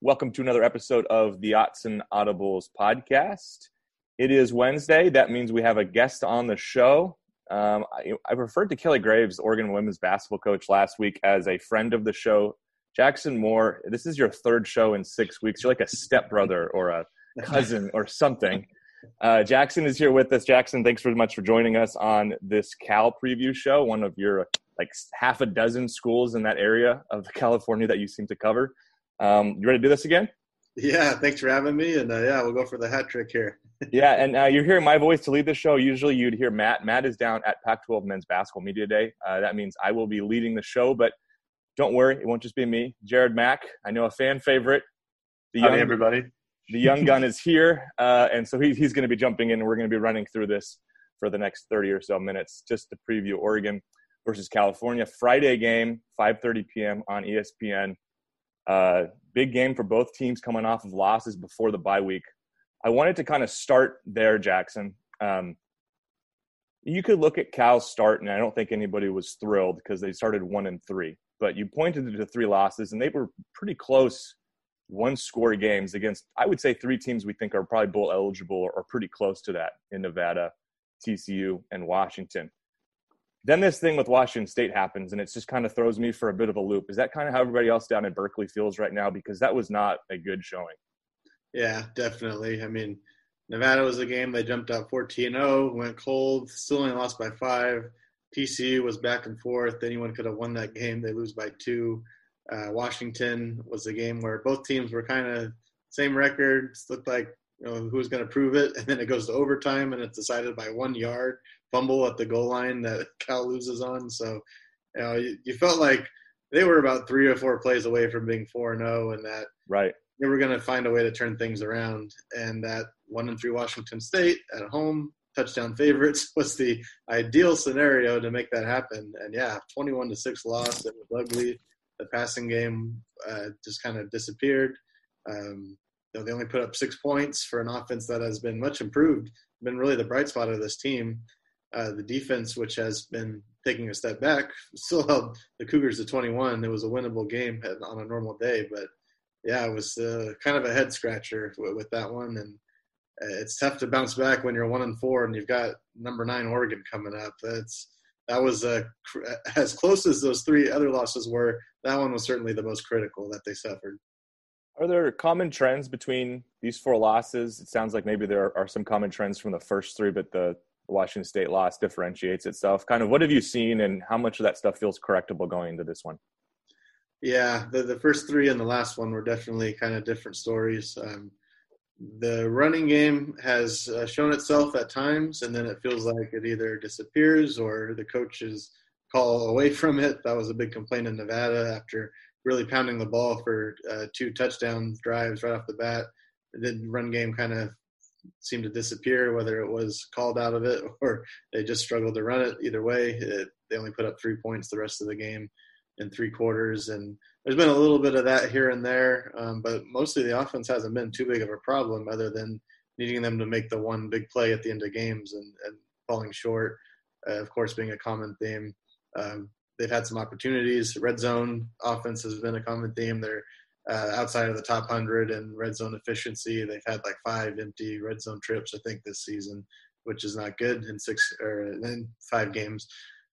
Welcome to another episode of the Autzen Audibles podcast. It is Wednesday. That means we have a guest on the show. Um, I, I, referred to Kelly Graves, Oregon women's basketball coach, last week as a friend of the show. Jackson Moore, this is your third show in six weeks. You're like a stepbrother or a cousin or something. Uh, Jackson is here with us. Jackson, thanks very much for joining us on this Cal preview show, one of your like half a dozen schools in that area of California that you seem to cover. Um, you ready to do this again? Yeah, thanks for having me. And uh, yeah, we'll go for the hat trick here. yeah, and uh, you're hearing my voice to lead the show. Usually you'd hear Matt. Matt is down at Pac 12 Men's Basketball Media Day. Uh, that means I will be leading the show, but don't worry, it won't just be me. Jared Mack, I know a fan favorite. The young, Hi, everybody. The young gun is here, uh, and so he, he's going to be jumping in, and we're going to be running through this for the next 30 or so minutes just to preview Oregon versus California Friday game, 5:30 p.m. on ESPN. Uh, big game for both teams coming off of losses before the bye week. I wanted to kind of start there, Jackson. Um, you could look at Cal's start, and I don't think anybody was thrilled because they started one and three. But you pointed to three losses, and they were pretty close one score games against, I would say, three teams we think are probably bowl eligible or, or pretty close to that in Nevada, TCU, and Washington. Then this thing with Washington State happens, and it just kind of throws me for a bit of a loop. Is that kind of how everybody else down in Berkeley feels right now? Because that was not a good showing. Yeah, definitely. I mean, Nevada was a game they jumped out 14-0, went cold, still only lost by five. TCU was back and forth. Anyone could have won that game. They lose by two. Uh, Washington was a game where both teams were kind of same records. Looked like you know who's going to prove it, and then it goes to overtime, and it's decided by one yard fumble at the goal line that Cal loses on. So, you know, you, you felt like they were about three or four plays away from being four and zero, oh, and that right they were going to find a way to turn things around. And that one and three Washington State at home touchdown favorites was the ideal scenario to make that happen. And yeah, twenty-one to six loss. It was ugly. The passing game uh, just kind of disappeared. Um, you know, they only put up six points for an offense that has been much improved. Been really the bright spot of this team. Uh, the defense, which has been taking a step back, still held the Cougars to 21. It was a winnable game on a normal day, but yeah, it was uh, kind of a head scratcher with, with, that one. And uh, it's tough to bounce back when you're one and four and you've got number nine Oregon coming up. That's that was uh, as close as those three other losses were. That one was certainly the most critical that they suffered. Are there common trends between these four losses? It sounds like maybe there are some common trends from the first three, but the Washington State loss differentiates itself. Kind of what have you seen and how much of that stuff feels correctable going into this one? Yeah, the, the first three and the last one were definitely kind of different stories. Um, the running game has uh, shown itself at times, and then it feels like it either disappears or the coaches call away from it. That was a big complaint in Nevada after really pounding the ball for uh, two touchdown drives right off the bat. The run game kind of seemed to disappear, whether it was called out of it or they just struggled to run it. Either way, it, they only put up three points the rest of the game in three quarters. And there's been a little bit of that here and there, um, but mostly the offense hasn't been too big of a problem other than needing them to make the one big play at the end of games and, and falling short, uh, of course, being a common theme. Um, they've had some opportunities. Red zone offense has been a common theme. They're uh, outside of the top 100 and red zone efficiency. They've had like five empty red zone trips, I think, this season, which is not good in six or in five games.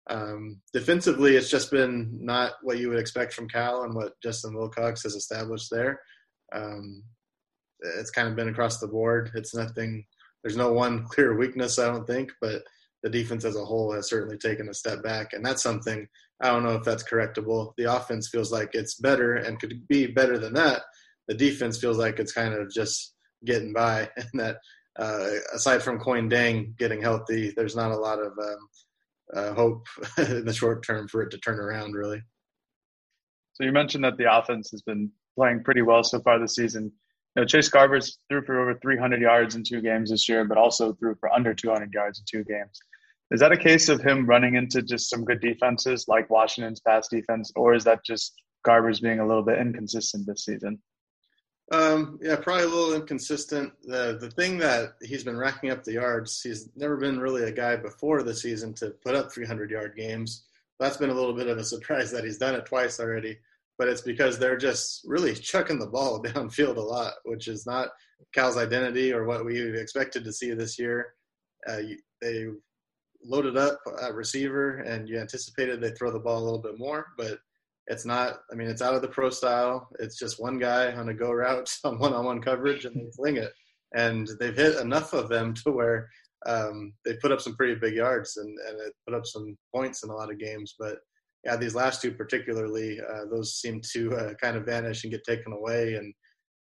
Um, defensively, it's just been not what you would expect from Cal and what Justin Wilcox has established there. Um, it's kind of been across the board. It's nothing. There's no one clear weakness, I don't think, but the defense as a whole has certainly taken a step back, and that's something I don't know if that's correctable. The offense feels like it's better and could be better than that. The defense feels like it's kind of just getting by, and that uh, aside from Kuony Deng getting healthy, there's not a lot of um, uh, hope in the short term for it to turn around, really. So you mentioned that the offense has been playing pretty well so far this season. You know, Chase Garbers threw for over 300 yards in two games this year, but also threw for under 200 yards in two games. Is that a case of him running into just some good defenses like Washington's pass defense, or is that just Garbers being a little bit inconsistent this season? Um, yeah, probably a little inconsistent. The the thing that he's been racking up the yards, he's never been really a guy before the season to put up 300 yard games. That's been a little bit of a surprise that he's done it twice already. but it's because they're just really chucking the ball downfield a lot, which is not Cal's identity or what we expected to see this year. Uh, they loaded up at receiver, and you anticipated they throw the ball a little bit more, but it's not. I mean, it's out of the pro style. It's just one guy on a go route on one-on-one coverage, and they fling it. And they've hit enough of them to where um, they put up some pretty big yards and, and it put up some points in a lot of games. But yeah, these last two particularly, uh, those seem to uh, kind of vanish and get taken away. And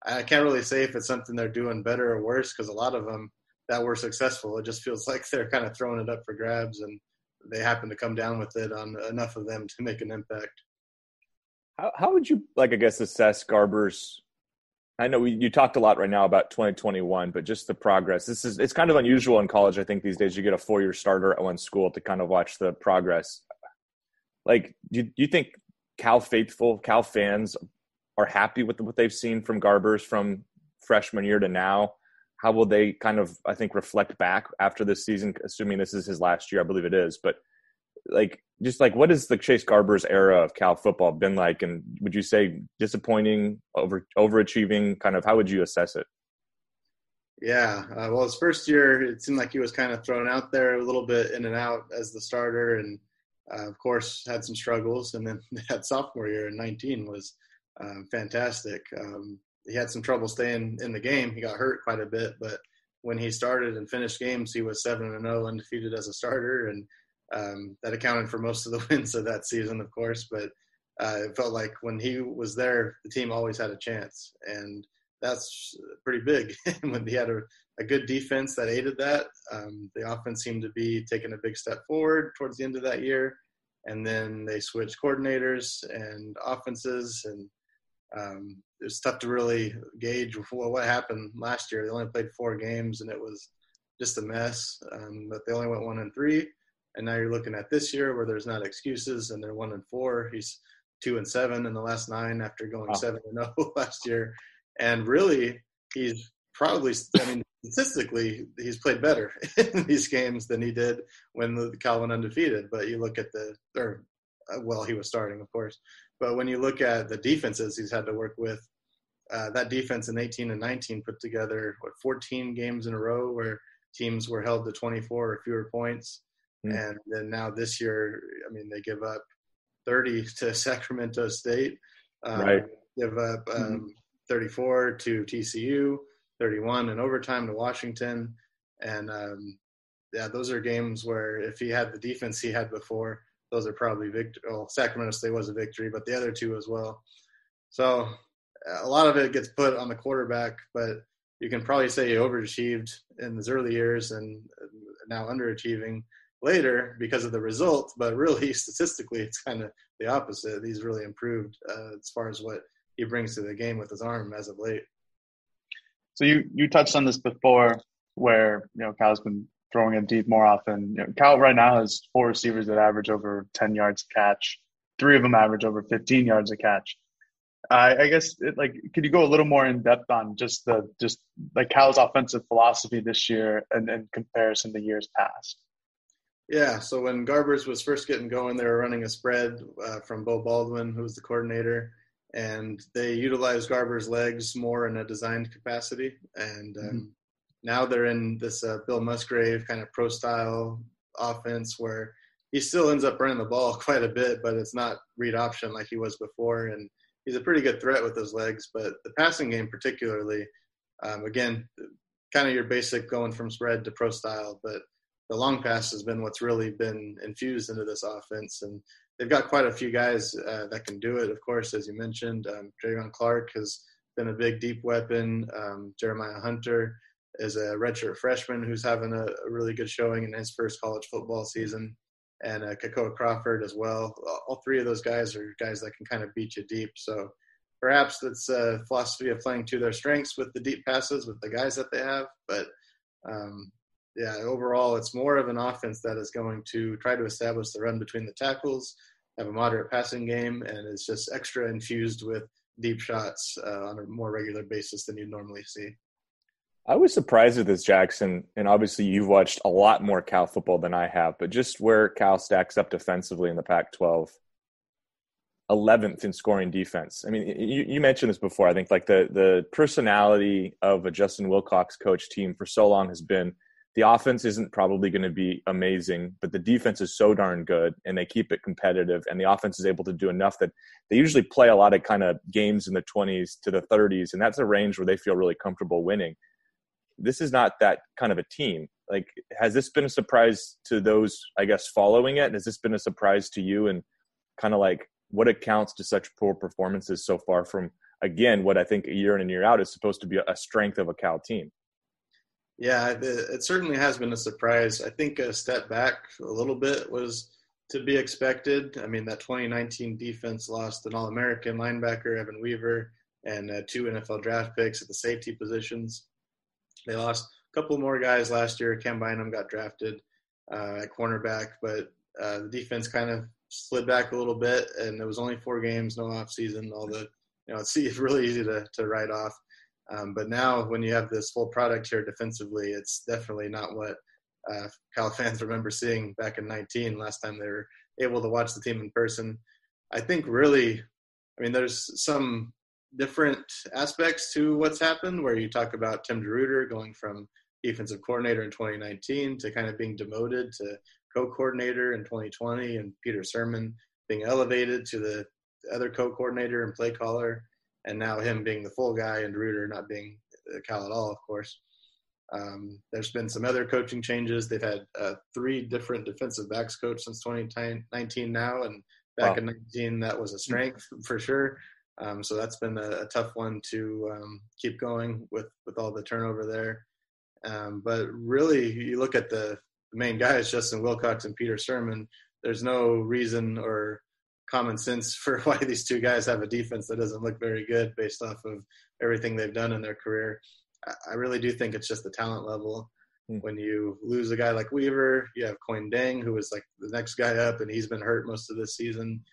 I can't really say if it's something they're doing better or worse because a lot of them that were successful, it just feels like they're kind of throwing it up for grabs and they happen to come down with it on enough of them to make an impact. How, how would you like, I guess, assess Garbers I know we, you talked a lot right now about 2021, but just the progress. This is it's kind of unusual in college. I think these days you get a four-year starter at one school to kind of watch the progress. Like, do you think Cal faithful, Cal fans are happy with what they've seen from Garbers from freshman year to now? How will they kind of, I think, reflect back after this season, assuming this is his last year? I believe it is, but like just like what has the Chase Garbers era of Cal football been like, and would you say disappointing, over overachieving? Kind of how would you assess it? Yeah, uh, well, his first year, it seemed like he was kind of thrown out there a little bit in and out as the starter, and uh, of course had some struggles. And then that sophomore year in 19 was um, fantastic. Um, he had some trouble staying in the game. He got hurt quite a bit, but when he started and finished games, he was seven and zero, oh, undefeated as a starter, and um, that accounted for most of the wins of that season, of course. But uh, it felt like when he was there, the team always had a chance, and that's pretty big. And when he had a, a, good defense that aided that, um, the offense seemed to be taking a big step forward towards the end of that year. And then they switched coordinators and offenses, and um, it's tough to really gauge what, what happened last year. They only played four games, and it was just a mess. Um, but they only went one and three and now you're looking at this year where there's not excuses and they're one and four. He's two and seven in the last nine after going wow. seven and zero last year. And really, he's probably, I mean, statistically, he's played better in these games than he did when the Calvin undefeated. But you look at the, or uh, well, he was starting, of course. But when you look at the defenses he's had to work with, uh, that defense in 18 and 19 put together what 14 games in a row where teams were held to 24 or fewer points. Mm-hmm. And then now this year, I mean, they give up 30 to Sacramento State, um, right. give up um, mm-hmm. 34 to TCU, 31 in overtime to Washington. And um, yeah, those are games where if he had the defense he had before, those are probably victory. Well, Sacramento State was a victory, but the other two as well. So a lot of it gets put on the quarterback, but you can probably say he overachieved in his early years and now underachieving later because of the result, but really statistically, it's kind of the opposite. He's really improved uh, as far as what he brings to the game with his arm as of late. So you you touched on this before, where you know Cal's been throwing it deep more often. You know, Cal right now has four receivers that average over ten yards a catch. Three of them average over fifteen yards a catch. Uh, I guess it, like could you go a little more in depth on just the just like Cal's offensive philosophy this year and in comparison to years past? Yeah, so when Garbers was first getting going, they were running a spread uh, from Beau Baldwin, who was the coordinator, and they utilized Garbers' legs more in a designed capacity. And um, mm-hmm. Now they're in this uh, Bill Musgrave kind of pro style offense where he still ends up running the ball quite a bit, but it's not read option like he was before. And he's a pretty good threat with his legs, but the passing game, particularly, um, again, kind of your basic going from spread to pro style, but the long pass has been what's really been infused into this offense. And they've got quite a few guys uh, that can do it. Of course, as you mentioned, um, Clark has been a big deep weapon. Um, Jeremiah Hunter is a redshirt freshman who's having a, really good showing in his first college football season. And uh, Kekoa Crawford as well. All three of those guys are guys that can kind of beat you deep. So perhaps that's a philosophy of playing to their strengths with the deep passes with the guys that they have. But um, yeah, overall, it's more of an offense that is going to try to establish the run between the tackles, have a moderate passing game, and is just extra infused with deep shots uh, on a more regular basis than you'd normally see. I was surprised at this, Jackson, and obviously you've watched a lot more Cal football than I have, but just where Cal stacks up defensively in the Pac 12. 11th in scoring defense. I mean, you, you, mentioned this before. I think like the the personality of a Justin Wilcox coach team for so long has been the offense isn't probably going to be amazing, but the defense is so darn good and they keep it competitive and the offense is able to do enough that they usually play a lot of kind of games in the 20s to the 30s and that's a range where they feel really comfortable winning. This is not that kind of a team. Like has this been a surprise to those I guess following it? Has this been a surprise to you and kind of like what accounts to such poor performances so far from again what I think a year in and year out is supposed to be a strength of a Cal team? Yeah, it certainly has been a surprise. I think a step back a little bit was to be expected. I mean, that 2019 defense lost an All American linebacker, Evan Weaver, and uh, two NFL draft picks at the safety positions. They lost a couple more guys last year. Cam Bynum got drafted uh, at cornerback, but uh, the defense kind of slid back a little bit, and it was only four games, no off season. All the you know, it's really easy to to write off. Um, but now, when you have this full product here defensively, it's definitely not what uh, Cal fans remember seeing back in 19, last time they were able to watch the team in person. I think really, I mean, there's some different aspects to what's happened where you talk about Tim DeRuyter going from defensive coordinator in 2019 to kind of being demoted to co-coordinator in 2020 and Peter Sirmon being elevated to the other co-coordinator and play caller and now him being the full guy and DeRuyter not being the Cal at all, of course. Um, there's been some other coaching changes. They've had uh, three different defensive backs coach since 2019 now, and back wow. in 19 that was a strength for sure. Um, so that's been a, a tough one to um, keep going with with all the turnover there. Um, but really, you look at the, the main guys, Justin Wilcox and Peter Sirmon. There's no reason or common sense for why these two guys have a defense that doesn't look very good based off of everything they've done in their career. I really do think it's just the talent level. Hmm. When you lose a guy like Weaver, you have Kuony Deng, who was like the next guy up, and he's been hurt most of this season.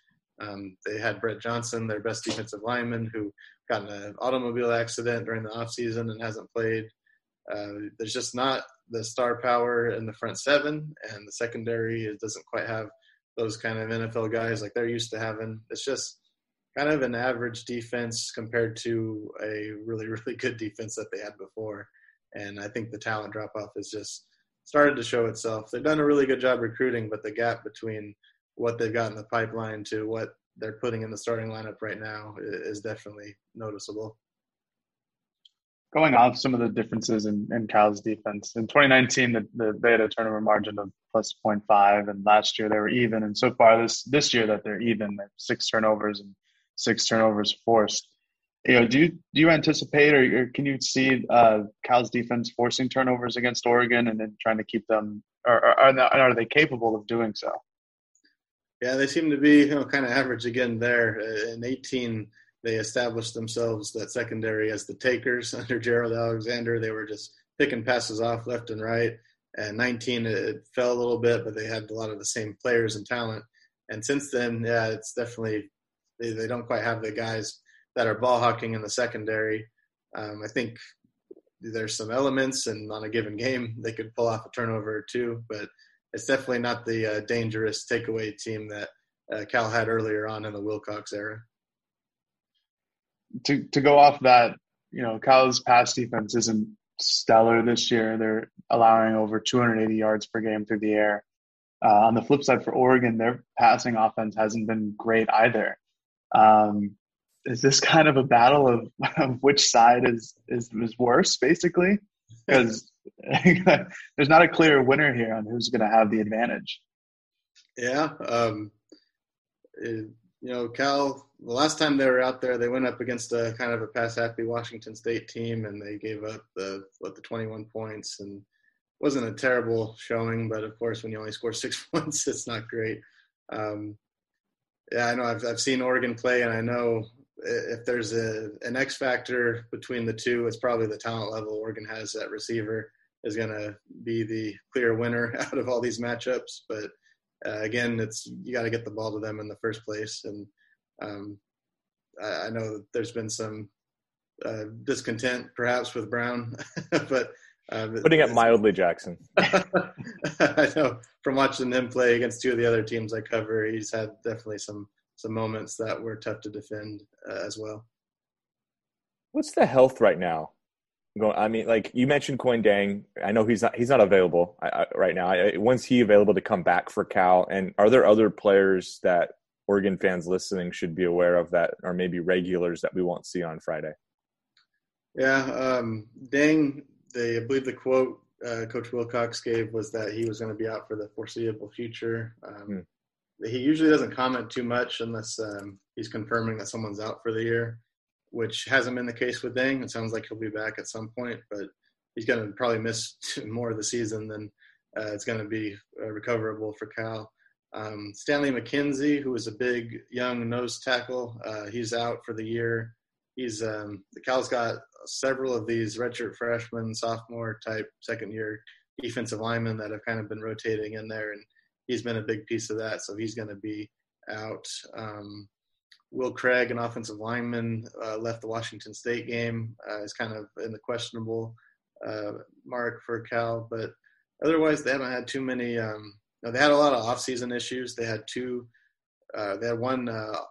Um, they had Brett Johnson, their best defensive lineman, who got in an automobile accident during the offseason and hasn't played. Uh, there's just not the star power in the front seven, and the secondary it doesn't quite have those kind of NFL guys like they're used to having. It's just kind of an average defense compared to a really, really good defense that they had before. And I think the talent drop off has just started to show itself. They've done a really good job recruiting, but the gap between what they've got in the pipeline to what they're putting in the starting lineup right now is definitely noticeable. Going off some of the differences in, in Cal's defense, in 2019, the, the, they had a turnover margin of plus 0.5 and last year they were even and so far this this year that they're even they six turnovers and six turnovers forced you know do you do you anticipate or, or can you see uh, cal's defense forcing turnovers against oregon and then trying to keep them or, or they, are they capable of doing so yeah they seem to be you know kind of average again there in 18 they established themselves that secondary as the takers under gerald alexander they were just picking passes off left and right and 19, it fell a little bit, but they had a lot of the same players and talent. And since then, yeah, it's definitely they, they don't quite have the guys that are ball hawking in the secondary. Um, I think there's some elements, and on a given game, they could pull off a turnover or two, but it's definitely not the uh, dangerous takeaway team that uh, Cal had earlier on in the Wilcox era. To to go off that, you know, Cal's pass defense isn't stellar this year. They're allowing over 280 yards per game through the air. Uh, on the flip side, for Oregon, their passing offense hasn't been great either. Um, is this kind of a battle of, of which side is, is is worse, basically? Because there's not a clear winner here on who's going to have the advantage. Yeah, um, it, you know, Cal, the last time they were out there, they went up against a kind of a pass happy Washington State team, and they gave up the what the 21 points, and wasn't a terrible showing. But of course, when you only score six points, it's not great. Um, yeah, I know I've I've seen Oregon play, and I know if there's a an X factor between the two, it's probably the talent level Oregon has at receiver is going to be the clear winner out of all these matchups. But uh, again, it's you got to get the ball to them in the first place, and um, I, I, know there's been some uh, discontent perhaps with Brown, but uh, putting it mildly, Jackson. I know from watching him play against two of the other teams I cover, he's had definitely some some moments that were tough to defend uh, as well. What's the health right now? I mean, like you mentioned, Kuony Deng. I know he's not he's not available right now. when's he available to come back for Cal? And are there other players that Oregon fans listening should be aware of that, or maybe regulars that we won't see on Friday? Yeah, um, Deng. They, I believe the quote uh, Coach Wilcox gave was that he was going to be out for the foreseeable future. Um, hmm he usually doesn't comment too much unless um, he's confirming that someone's out for the year, which hasn't been the case with Deng. It sounds like he'll be back at some point, but he's going to probably miss more of the season than uh, it's going to be uh, recoverable for Cal. Um, Stanley McKenzie, who is a big young nose tackle, uh, he's out for the year. He's um, the Cal's got several of these redshirt freshman, sophomore type second year defensive linemen that have kind of been rotating in there, and he's been a big piece of that. So he's going to be out. Um, Will Craig, an offensive lineman, uh, left the Washington State game. Uh, is kind of in the questionable uh, mark for Cal, but otherwise they haven't had too many. Um, no, they had a lot of off-season issues. They had two. Uh, they had one. Uh,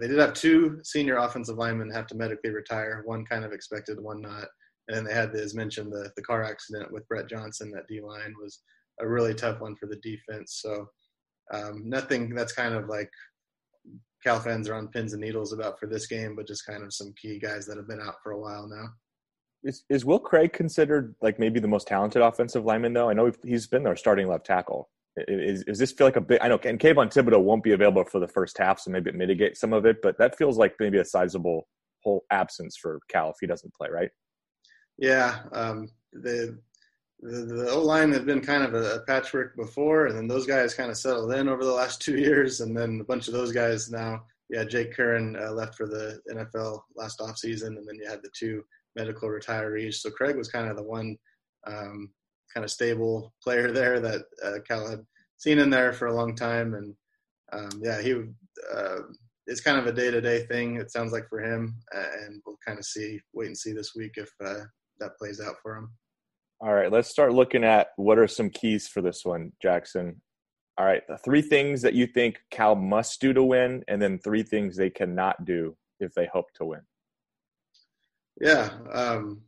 they did have two senior offensive linemen have to medically retire. One kind of expected, one not. And then they had, as mentioned, the the car accident with Brett Johnson. That D line was a really tough one for the defense. So um, nothing that's kind of like Cal fans are on pins and needles about for this game, but just kind of some key guys that have been out for a while now. Is, is Will Craig considered like maybe the most talented offensive lineman though? I know he's been their starting left tackle. Is, is this feel like a bit? I know, and Kayvon Thibodeaux won't be available for the first half, so maybe it mitigates some of it. But that feels like maybe a sizable whole absence for Cal if he doesn't play, right? Yeah, um, the the, the O line had been kind of a, a, patchwork before, and then those guys kind of settled in over the last two years, and then a bunch of those guys now. Yeah, Jake Curhan uh, left for the NFL last offseason, and then you had the two medical retirees. So Craig was kind of the one um, kind of stable player there that uh, Cal had seen in there for a long time, and um, yeah, he uh, it's kind of a day to day thing. It sounds like for him, and we'll kind of see, wait and see this week if uh, that plays out for him. All right, let's start looking at what are some keys for this one, Jackson. All right, the three things that you think Cal must do to win, and then three things they cannot do if they hope to win. Yeah, um,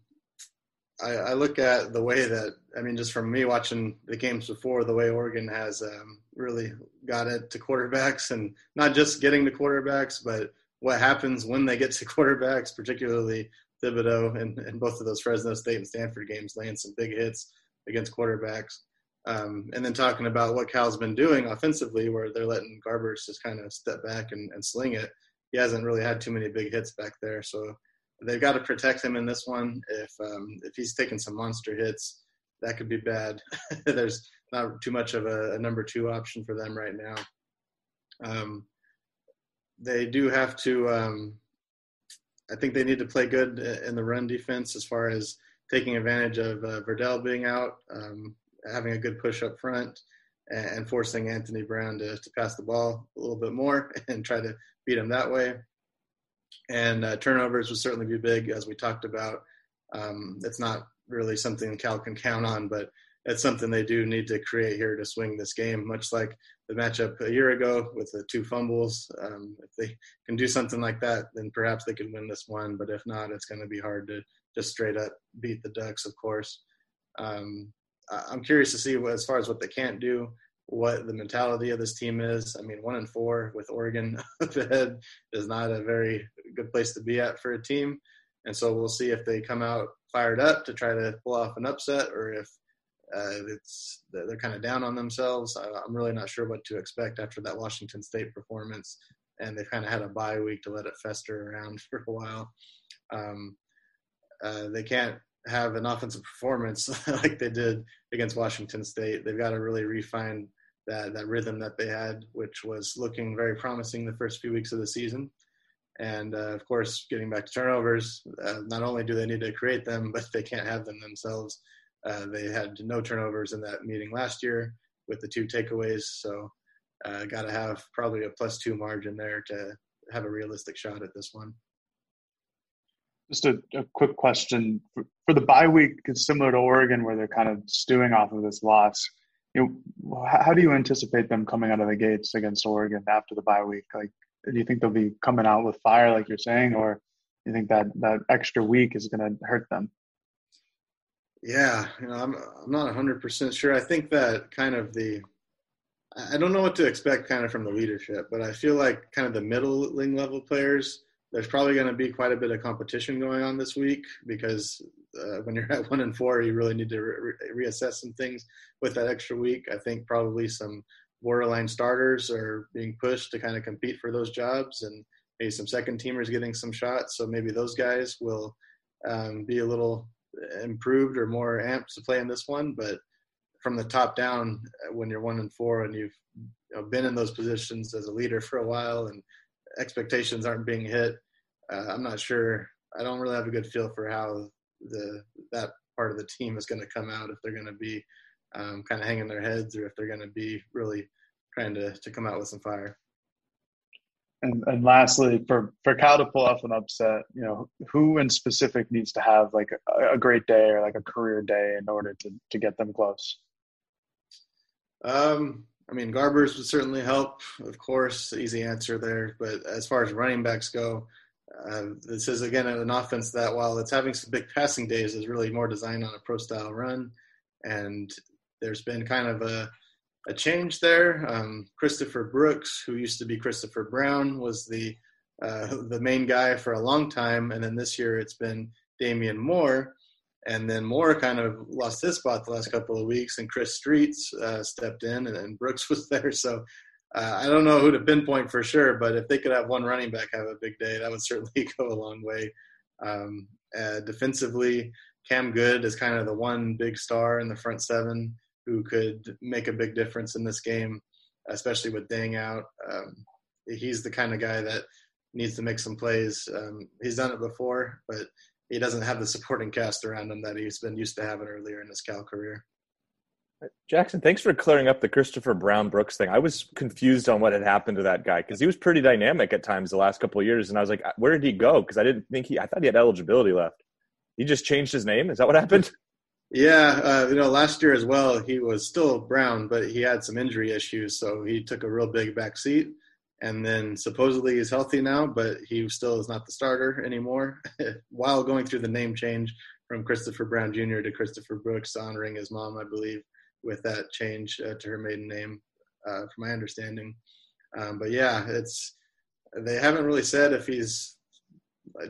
I, I, look at the way that I mean, just from me watching the games before, the way Oregon has um, really got it to quarterbacks, and not just getting to quarterbacks, but what happens when they get to quarterbacks, particularly Thibodeaux and, and both of those Fresno State and Stanford games, laying some big hits against quarterbacks. Um, and then talking about what Cal's been doing offensively, where they're letting Garbers just kind of step back and, and sling it. He hasn't really had too many big hits back there, so they've got to protect him in this one. If um, if he's taking some monster hits, that could be bad. There's not too much of a, a, number two option for them right now. Um, they do have to um, I think they need to play good in the run defense as far as taking advantage of uh, Verdell being out, um, having a good push up front, and, forcing Anthony Brown to, to pass the ball a little bit more and try to beat him that way. And uh, turnovers would certainly be big, as we talked about. Um, it's not really something Cal can count on, but it's something they do need to create here to swing this game, much like the matchup a year ago with the two fumbles. Um, if they can do something like that, then perhaps they can win this one. But if not, it's going to be hard to just straight up beat the Ducks, of course. Um, I'm curious to see what, as far as what they can't do, what the mentality of this team is. I mean, one and four with Oregon up ahead is not a very good place to be at for a team. And so we'll see if they come out fired up to try to pull off an upset or if uh, it's they're kind of down on themselves. I, am really not sure what to expect after that Washington State performance, and they've kind of had a bye week to let it fester around for a while. Um, uh, they can't have an offensive performance like they did against Washington State. They've got to really refine that that rhythm that they had, which was looking very promising the first few weeks of the season. And uh, of course, getting back to turnovers, uh, not only do they need to create them, but they can't have them themselves. Uh, they had no turnovers in that meeting last year with the two takeaways. So, uh, got to have probably a plus two margin there to have a realistic shot at this one. Just a, a quick question for, for the bye week, it's similar to Oregon, where they're kind of stewing off of this loss. You know, how do you anticipate them coming out of the gates against Oregon after the bye week? Like, do you think they'll be coming out with fire, like you're saying, or do you think that that extra week is going to hurt them? Yeah, you know, I'm I'm not 100 percent sure. I think that kind of the I don't know what to expect kind of from the leadership, but I feel like kind of the middling level players. There's probably going to be quite a bit of competition going on this week because uh, when you're at one and four, you really need to re- reassess some things with that extra week. I think probably some borderline starters are being pushed to kind of compete for those jobs, and maybe some second teamers getting some shots. So maybe those guys will um, be a little improved or more amped to play in this one. But from the top down, when you're one and four and you've you know, been in those positions as a leader for a while and expectations aren't being hit, uh, I'm not sure. I don't really have a good feel for how the that part of the team is going to come out if they're going to be um, kind of hanging their heads or if they're going to be really trying to to come out with some fire. And, and lastly, for for Cal to pull off an upset, you know, who in specific needs to have like a, a great day or like a career day in order to to get them close? Um, I mean, Garbers would certainly help, of course, easy answer there. But as far as running backs go, uh, this is again an offense that while it's having some big passing days, is really more designed on a pro style run, and there's been kind of a a change there. Um, Christopher Brooks, who used to be Christopher Brown, was the uh, the main guy for a long time, and then this year it's been Damien Moore, and then Moore kind of lost his spot the last couple of weeks, and Chris Streets uh, stepped in, and, and, Brooks was there. So uh, I don't know who to pinpoint for sure, but if they could have one running back have a big day, that would certainly go a long way. Um, uh, defensively, Cam Goode is kind of the one big star in the front seven who could make a big difference in this game, especially with Deng out. Um, he's the kind of guy that needs to make some plays. Um, he's done it before, but he doesn't have the supporting cast around him that he's been used to having earlier in his Cal career. Jackson, thanks for clearing up the Christopher Brown Brooks thing. I was confused on what had happened to that guy because he was pretty dynamic at times the last couple of years, and I was like, "Where did he go?" Because I didn't think he. I thought he had eligibility left. He just changed his name. Is that what happened? Yeah, uh, you know, last year as well, he was still Brown, but he had some injury issues, so he took a real big back seat. And then supposedly he's healthy now, but he still is not the starter anymore. While going through the name change from Christopher Brown Jr. to Christopher Brooks, honoring his mom, I believe, with that change uh, to her maiden name, uh, from my understanding. Um, but yeah, it's they haven't really said if he's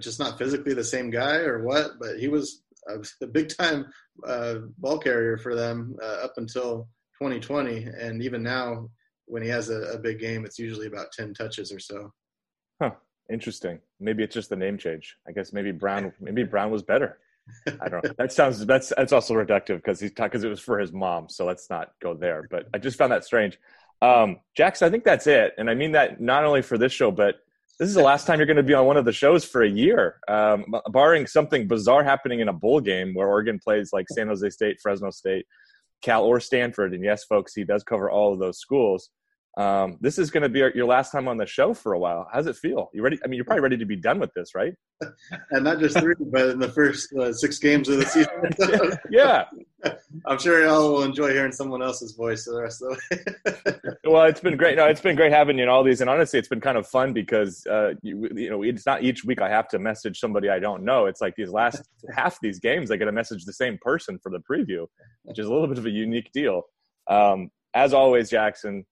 just not physically the same guy or what, but he was a, big time uh, ball carrier for them uh, up until 2020, and even now, when he has a, a, big game, it's usually about 10 touches or so. Huh. Interesting. Maybe it's just the name change. I guess maybe Brown. Maybe Brown was better. I don't know. That sounds that's that's also reductive because he's because it was for his mom. So let's not go there. But I just found that strange. Um, Jackson, I think that's it, and I mean that not only for this show, but this is the last time you're going to be on one of the shows for a year, um, barring something bizarre happening in a bowl game where Oregon plays like San Jose State, Fresno State, Cal, or Stanford. And yes, folks, he does cover all of those schools. Um, this is going to be your last time on the show for a while. How's it feel? You ready? I mean, you're probably ready to be done with this, right? and not just three, but in the first uh, six games of the season. yeah, I'm sure y'all will enjoy hearing someone else's voice the rest of the way. well, it's been great. No, it's been great having you in all these, and honestly, it's been kind of fun because uh, you, you know it's not each week I have to message somebody I don't know. It's like these last half these games, I get to message the same person for the preview, which is a little bit of a unique deal. Um, as always, Jackson,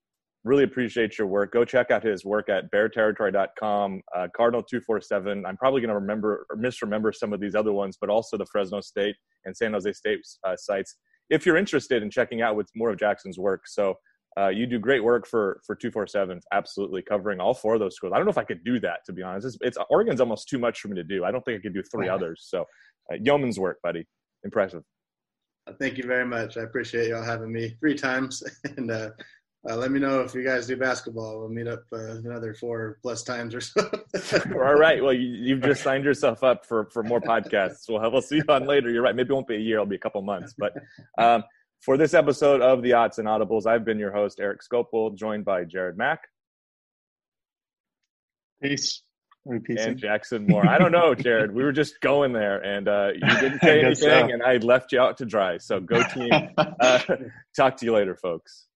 really appreciate your work. Go check out his work at bearterritory.com, uh, Cardinal247. I'm probably going to remember or misremember some of these other ones, but also the Fresno State and San Jose State uh, sites if you're interested in checking out what's more of Jackson's work. So uh, you do great work for for 247 absolutely covering all four of those schools. I don't know if i could do that to be honest. It's, it's oregon's almost too much for me to do. I don't think i could do three others. So uh, yeoman's work buddy. Impressive. Thank you very much. I appreciate y'all having me three times and uh, uh, let me know if you guys do basketball. We'll meet up uh, another four plus times or so. All right. Well, you, have just signed yourself up for for more podcasts. We'll, we'll see you on later. You're right. Maybe it won't be a year. It'll be a couple months. But um, for this episode of the Autzen Audibles, I've been your host, Eric Scopel, joined by Jared Mack. Peace. And Jackson Moore. I don't know, Jared. We were just going there, and uh, you didn't say anything, so. and I left you out to dry. So go team. Uh, talk to you later, folks.